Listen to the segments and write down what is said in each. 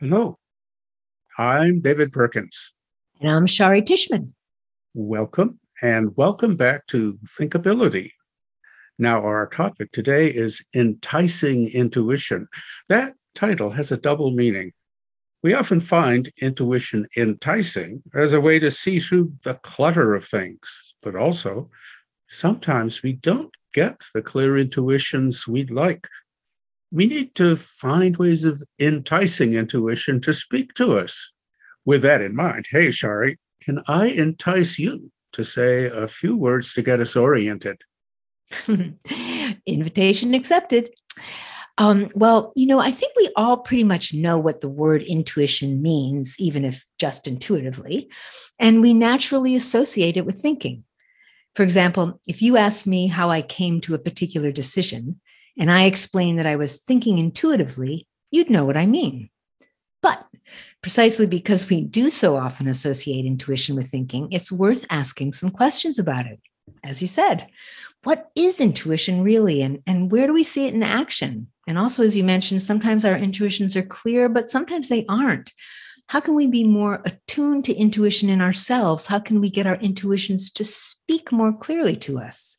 Hello, I'm David Perkins. And I'm Shari Tishman. Welcome, and welcome back to Thinkability. Now, our topic today is enticing intuition. That title has a double meaning. We often find intuition enticing as a way to see through the clutter of things, but also sometimes we don't get the clear intuitions we'd like we need to find ways of enticing intuition to speak to us. With that in mind, hey, Shari, can I entice you to say a few words to get us oriented? Invitation accepted. Um, well, you know, I think we all pretty much know what the word intuition means, even if just intuitively, and we naturally associate it with thinking. For example, if you ask me how I came to a particular decision, and I explained that I was thinking intuitively, you'd know what I mean. But precisely because we do so often associate intuition with thinking, it's worth asking some questions about it. As you said, what is intuition really, and, and where do we see it in action? And also, as you mentioned, sometimes our intuitions are clear, but sometimes they aren't. How can we be more attuned to intuition in ourselves? How can we get our intuitions to speak more clearly to us?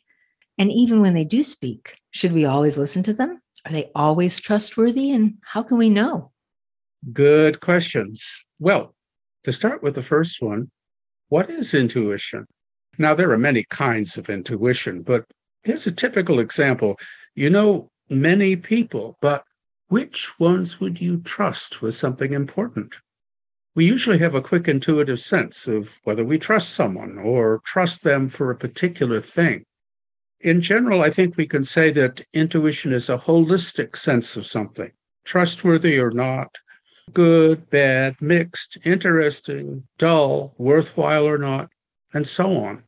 And even when they do speak, should we always listen to them? Are they always trustworthy? And how can we know? Good questions. Well, to start with the first one, what is intuition? Now, there are many kinds of intuition, but here's a typical example. You know many people, but which ones would you trust with something important? We usually have a quick intuitive sense of whether we trust someone or trust them for a particular thing in general, I think we can say that intuition is a holistic sense of something, trustworthy or not, good, bad, mixed, interesting, dull, worthwhile or not, and so on.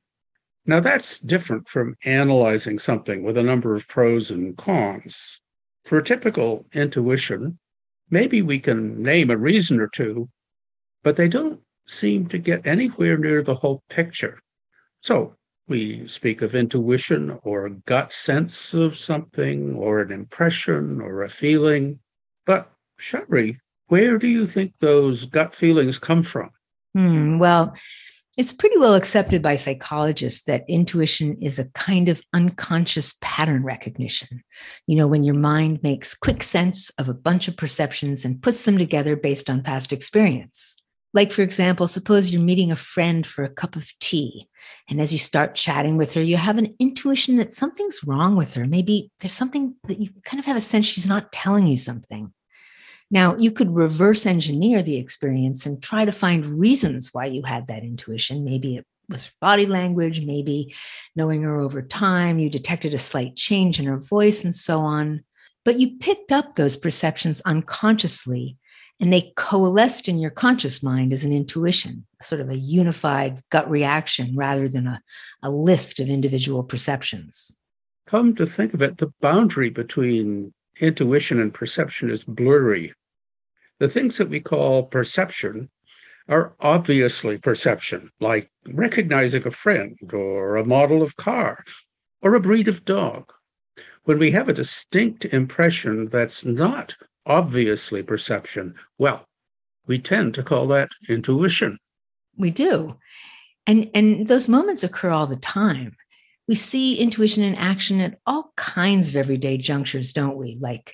Now, that's different from analyzing something with a number of pros and cons. For a typical intuition, maybe we can name a reason or two, but they don't seem to get anywhere near the whole picture. So, we speak of intuition or gut sense of something or an impression or a feeling. But, Shari, where do you think those gut feelings come from? Hmm, well, it's pretty well accepted by psychologists that intuition is a kind of unconscious pattern recognition. You know, when your mind makes quick sense of a bunch of perceptions and puts them together based on past experience. Like, for example, suppose you're meeting a friend for a cup of tea. And as you start chatting with her, you have an intuition that something's wrong with her. Maybe there's something that you kind of have a sense she's not telling you something. Now, you could reverse engineer the experience and try to find reasons why you had that intuition. Maybe it was body language, maybe knowing her over time, you detected a slight change in her voice, and so on. But you picked up those perceptions unconsciously and they coalesced in your conscious mind as an intuition, sort of a unified gut reaction rather than a, a list of individual perceptions. Come to think of it, the boundary between intuition and perception is blurry. The things that we call perception are obviously perception, like recognizing a friend or a model of car or a breed of dog. When we have a distinct impression that's not obviously perception. Well, we tend to call that intuition. We do. And, and those moments occur all the time. We see intuition in action at all kinds of everyday junctures, don't we? Like,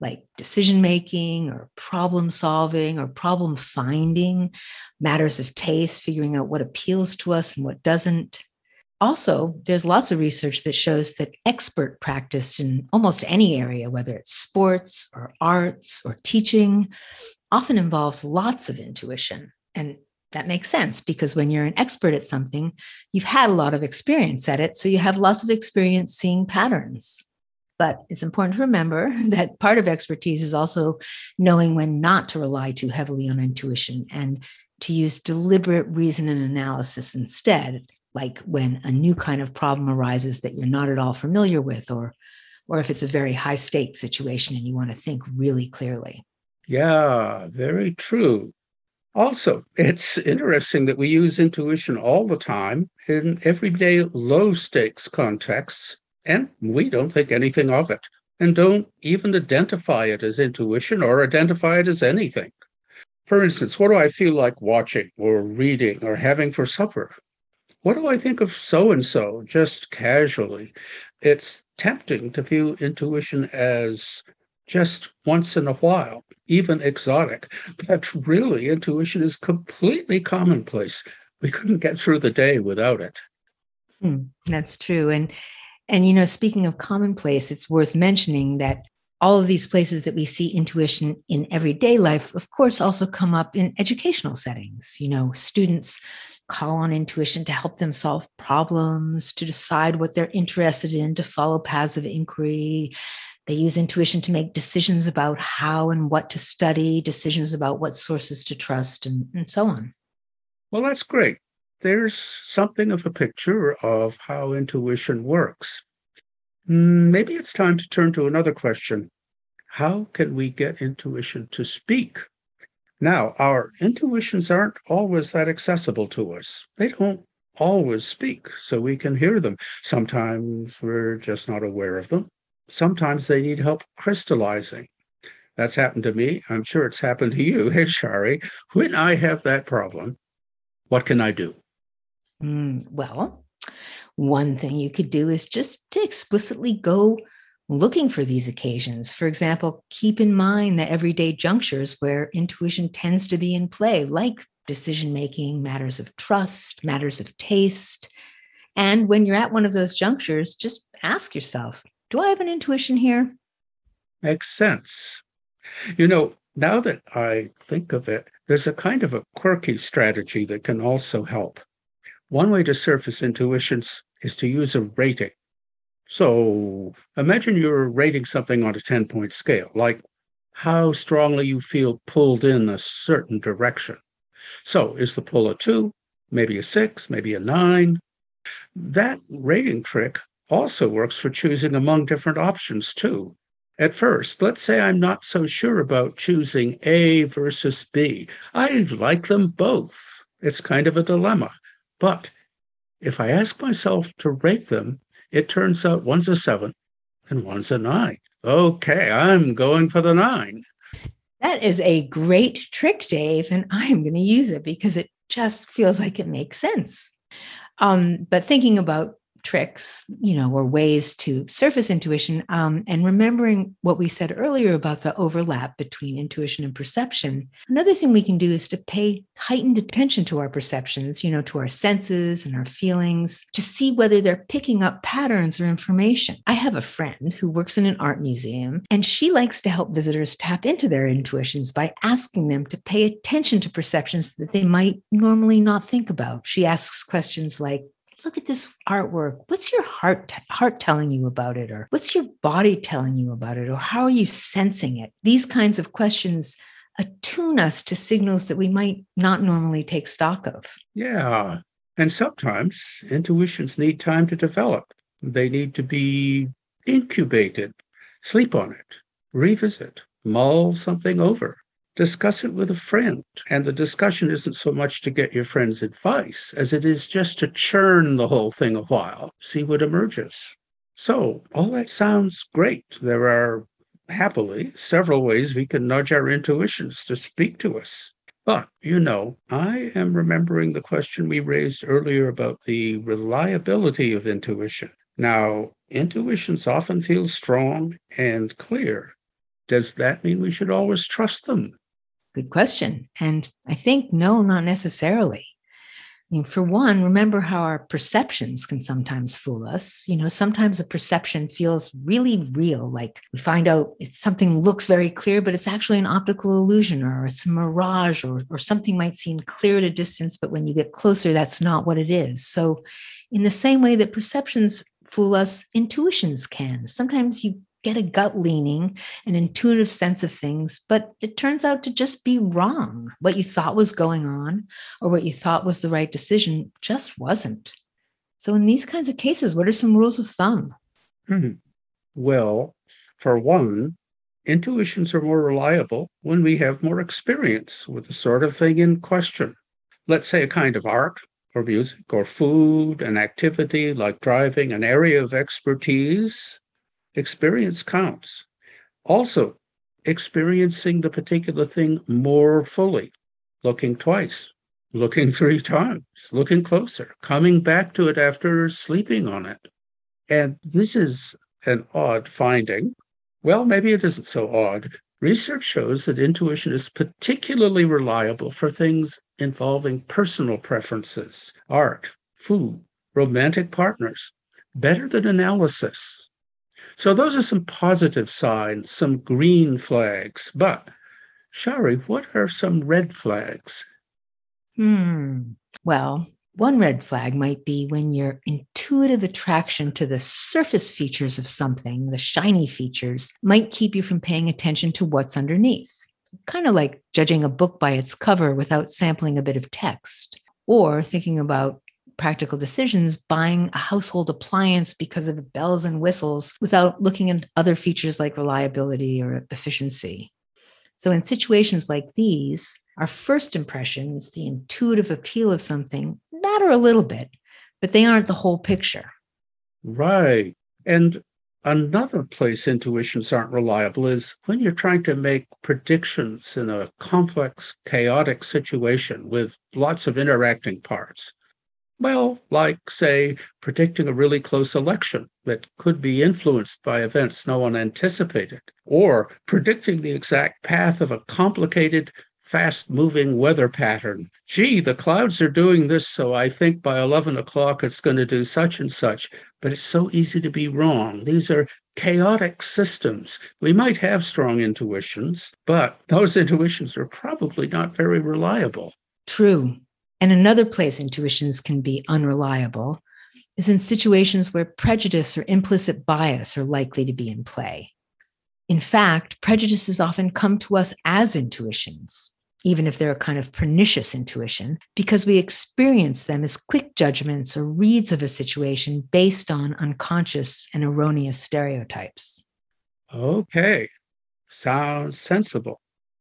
like decision making or problem solving or problem finding, matters of taste, figuring out what appeals to us and what doesn't also, there's lots of research that shows that expert practice in almost any area, whether it's sports or arts or teaching, often involves lots of intuition. And that makes sense because when you're an expert at something, you've had a lot of experience at it. So you have lots of experience seeing patterns. But it's important to remember that part of expertise is also knowing when not to rely too heavily on intuition and to use deliberate reason and analysis instead like when a new kind of problem arises that you're not at all familiar with or or if it's a very high stake situation and you want to think really clearly. Yeah very true. Also it's interesting that we use intuition all the time in everyday low stakes contexts and we don't think anything of it and don't even identify it as intuition or identify it as anything. For instance, what do I feel like watching or reading or having for supper? What do I think of so and so just casually? It's tempting to view intuition as just once in a while, even exotic. But really, intuition is completely commonplace. We couldn't get through the day without it. Hmm, that's true. And and you know, speaking of commonplace, it's worth mentioning that all of these places that we see intuition in everyday life, of course, also come up in educational settings. You know, students call on intuition to help them solve problems, to decide what they're interested in, to follow paths of inquiry. They use intuition to make decisions about how and what to study, decisions about what sources to trust, and, and so on. Well, that's great. There's something of a picture of how intuition works. Hmm, maybe it's time to turn to another question. How can we get intuition to speak? Now, our intuitions aren't always that accessible to us. They don't always speak, so we can hear them. Sometimes we're just not aware of them. Sometimes they need help crystallizing. That's happened to me. I'm sure it's happened to you. Hey, Shari, when I have that problem, what can I do? Mm, well, one thing you could do is just to explicitly go looking for these occasions. For example, keep in mind the everyday junctures where intuition tends to be in play, like decision making, matters of trust, matters of taste. And when you're at one of those junctures, just ask yourself, do I have an intuition here? Makes sense. You know, now that I think of it, there's a kind of a quirky strategy that can also help. One way to surface intuitions is to use a rating. So imagine you're rating something on a 10 point scale, like how strongly you feel pulled in a certain direction. So is the pull a two, maybe a six, maybe a nine? That rating trick also works for choosing among different options too. At first, let's say I'm not so sure about choosing A versus B. I like them both. It's kind of a dilemma. But if I ask myself to rate them, it turns out one's a seven and one's a nine. Okay, I'm going for the nine. That is a great trick, Dave, and I am going to use it because it just feels like it makes sense. Um, but thinking about tricks, you know, or ways to surface intuition. Um, and remembering what we said earlier about the overlap between intuition and perception. Another thing we can do is to pay heightened attention to our perceptions, you know, to our senses and our feelings to see whether they're picking up patterns or information. I have a friend who works in an art museum, and she likes to help visitors tap into their intuitions by asking them to pay attention to perceptions that they might normally not think about. She asks questions like, look at this artwork. What's your heart heart telling you about it or what's your body telling you about it or how are you sensing it? These kinds of questions attune us to signals that we might not normally take stock of. Yeah. And sometimes intuitions need time to develop. They need to be incubated, sleep on it, revisit, mull something over discuss it with a friend. And the discussion isn't so much to get your friend's advice as it is just to churn the whole thing a while, see what emerges. So, all that sounds great. There are happily several ways we can nudge our intuitions to speak to us. But, you know, I am remembering the question we raised earlier about the reliability of intuition. Now, intuitions often feel strong and clear. Does that mean we should always trust them? Good question. And I think no, not necessarily. I mean, for one, remember how our perceptions can sometimes fool us. You know, sometimes a perception feels really real, like we find out it's something looks very clear, but it's actually an optical illusion or it's a mirage or, or something might seem clear at a distance, but when you get closer, that's not what it is. So, in the same way that perceptions fool us, intuitions can. Sometimes you get a gut leaning, an intuitive sense of things, but it turns out to just be wrong. What you thought was going on or what you thought was the right decision just wasn't. So, in these kinds of cases, what are some rules of thumb? Hmm. Well, for one, intuitions are more reliable when we have more experience with the sort of thing in question. Let's say a kind of art or music or food, an activity like driving, an area of expertise experience counts. Also, experiencing the particular thing more fully, looking twice, looking three times, looking closer, coming back to it after sleeping on it. And this is an odd finding. Well, maybe it isn't so odd. Research shows that intuition is particularly reliable for things involving personal preferences, art, food, romantic partners, better than analysis. So, those are some positive signs, some green flags. But, Shari, what are some red flags? Hmm. Well, one red flag might be when your intuitive attraction to the surface features of something, the shiny features, might keep you from paying attention to what's underneath. Kind of like judging a book by its cover without sampling a bit of text, or thinking about practical decisions, buying a household appliance because of bells and whistles without looking at other features like reliability or efficiency. So, in situations like these, our first impressions, the intuitive appeal of something, matter a little bit, but they aren't the whole picture. Right. And another place intuitions aren't reliable is when you're trying to make predictions in a complex, chaotic situation with lots of interacting parts. Well, like, say, predicting a really close election that could be influenced by events no one anticipated, or predicting the exact path of a complicated, fast moving weather pattern. Gee, the clouds are doing this, so I think by 11 o'clock it's going to do such and such. But it's so easy to be wrong. These are chaotic systems. We might have strong intuitions, but those intuitions are probably not very reliable. True. And another place intuitions can be unreliable is in situations where prejudice or implicit bias are likely to be in play. In fact, prejudices often come to us as intuitions, even if they're a kind of pernicious intuition, because we experience them as quick judgments or reads of a situation based on unconscious and erroneous stereotypes. Okay, sounds sensible.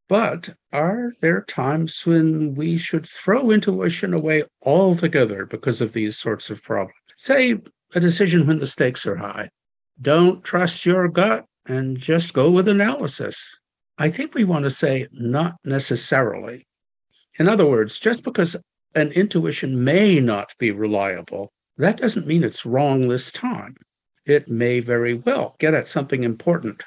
But are there times when we should throw intuition away altogether because of these sorts of problems? Say a decision when the stakes are high. Don't trust your gut and just go with analysis. I think we want to say not necessarily. In other words, just because an intuition may not be reliable, that doesn't mean it's wrong this time. It may very well get at something important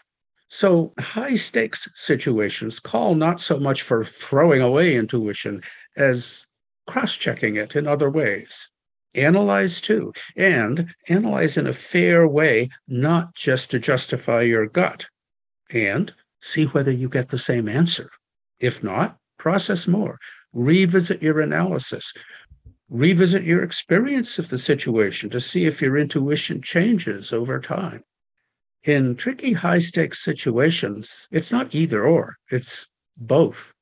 so, high stakes situations call not so much for throwing away intuition as cross checking it in other ways. Analyze too, and analyze in a fair way, not just to justify your gut, and see whether you get the same answer. If not, process more, revisit your analysis, revisit your experience of the situation to see if your intuition changes over time in tricky high stakes situations, it's not either or, it's both.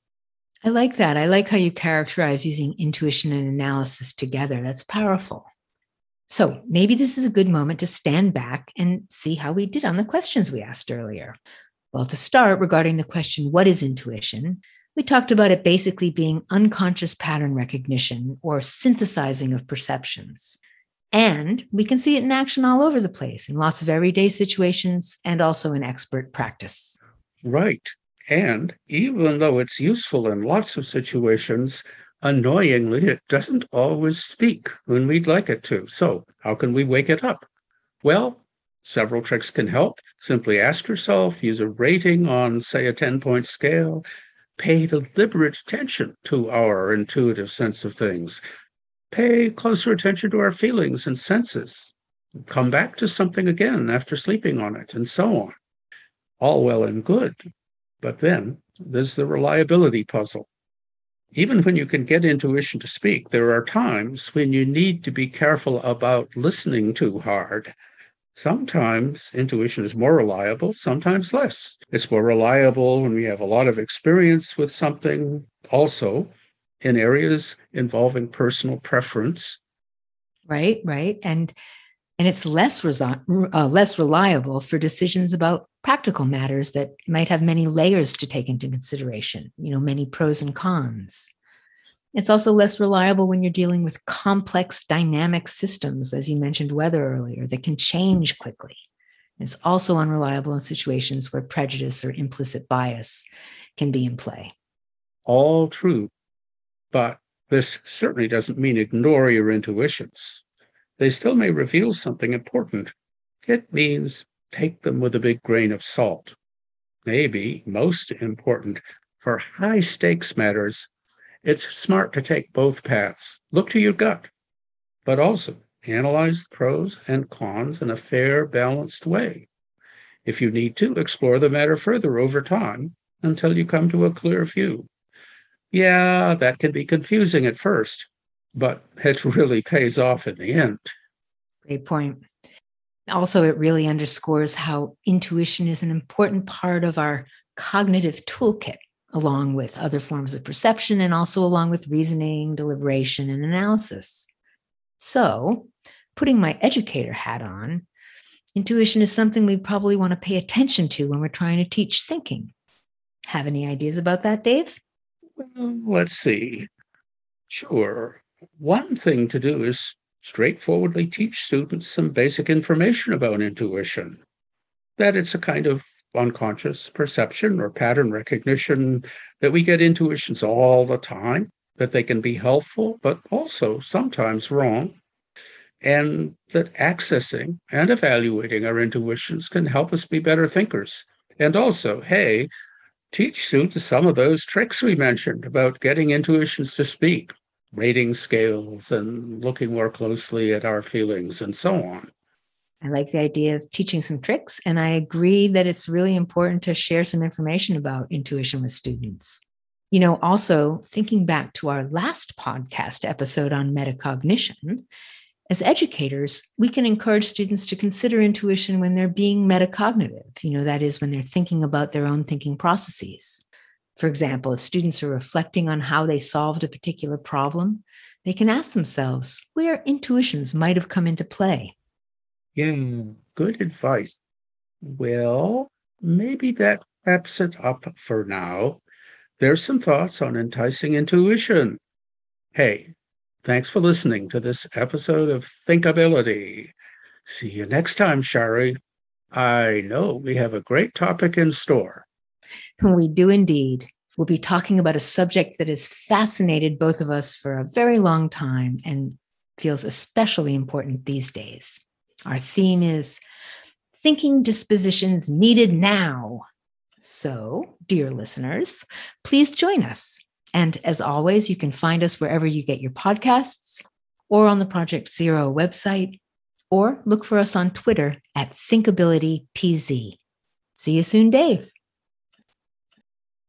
I like that. I like how you characterize using intuition and analysis together. That's powerful. So maybe this is a good moment to stand back and see how we did on the questions we asked earlier. Well, to start, regarding the question, what is intuition? We talked about it basically being unconscious pattern recognition or synthesizing of perceptions. And we can see it in action all over the place in lots of everyday situations and also in expert practice. Right. And even though it's useful in lots of situations, annoyingly, it doesn't always speak when we'd like it to. So, how can we wake it up? Well, several tricks can help. Simply ask yourself, use a rating on, say, a 10 point scale. Pay deliberate attention to our intuitive sense of things pay closer attention to our feelings and senses, come back to something again after sleeping on it, and so on. All well and good. But then there's the reliability puzzle. Even when you can get intuition to speak, there are times when you need to be careful about listening too hard. Sometimes intuition is more reliable, sometimes less. It's more reliable when we have a lot of experience with something. Also, in areas involving personal preference. Right, right, and and it's less resi- uh, less reliable for decisions about practical matters that might have many layers to take into consideration. You know, many pros and cons. It's also less reliable when you're dealing with complex dynamic systems, as you mentioned weather earlier, that can change quickly. It's also unreliable in situations where prejudice or implicit bias can be in play. All true. But this certainly doesn't mean ignore your intuitions. They still may reveal something important. It means take them with a big grain of salt. Maybe most important for high stakes matters, it's smart to take both paths. Look to your gut, but also analyze the pros and cons in a fair, balanced way. If you need to, explore the matter further over time until you come to a clear view. Yeah, that can be confusing at first, but it really pays off in the end. Great point. Also, it really underscores how intuition is an important part of our cognitive toolkit, along with other forms of perception and also along with reasoning, deliberation, and analysis. So, putting my educator hat on, intuition is something we probably want to pay attention to when we're trying to teach thinking. Have any ideas about that, Dave? Well, let's see. Sure. One thing to do is straightforwardly teach students some basic information about intuition. That it's a kind of unconscious perception or pattern recognition, that we get intuitions all the time, that they can be helpful, but also sometimes wrong, and that accessing and evaluating our intuitions can help us be better thinkers. And also, hey, teach students some of those tricks we mentioned about getting intuitions to speak, rating scales, and looking more closely at our feelings, and so on. I like the idea of teaching some tricks, and I agree that it's really important to share some information about intuition with students. You know, also thinking back to our last podcast episode on metacognition, as educators, we can encourage students to consider intuition when they're being metacognitive. You know, that is when they're thinking about their own thinking processes. For example, if students are reflecting on how they solved a particular problem, they can ask themselves where intuitions might have come into play. Yeah, good advice. Well, maybe that wraps it up for now. There's some thoughts on enticing intuition. Hey, thanks for listening to this episode of Thinkability. See you next time, Shari. I know we have a great topic in store. We do indeed. We'll be talking about a subject that has fascinated both of us for a very long time and feels especially important these days. Our theme is thinking dispositions needed now. So, dear listeners, please join us. And as always, you can find us wherever you get your podcasts or on the Project Zero website, or look for us on Twitter at ThinkabilityPZ. See you soon, Dave.